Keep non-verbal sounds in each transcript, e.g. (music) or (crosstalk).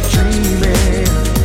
Dreaming.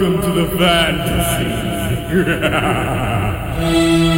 Welcome to the fantasy. (laughs)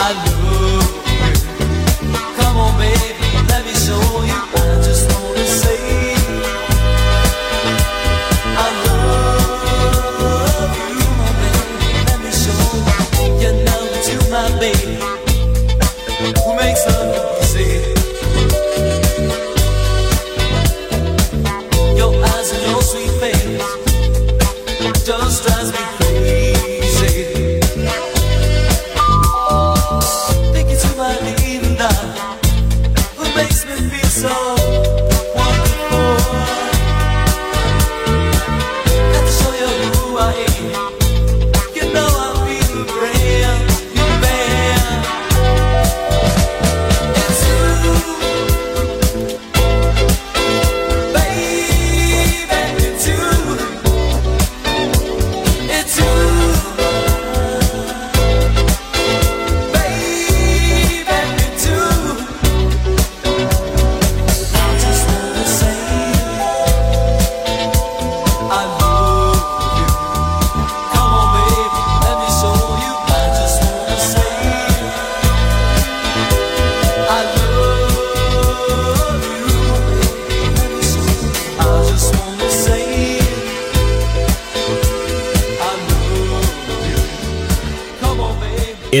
I do.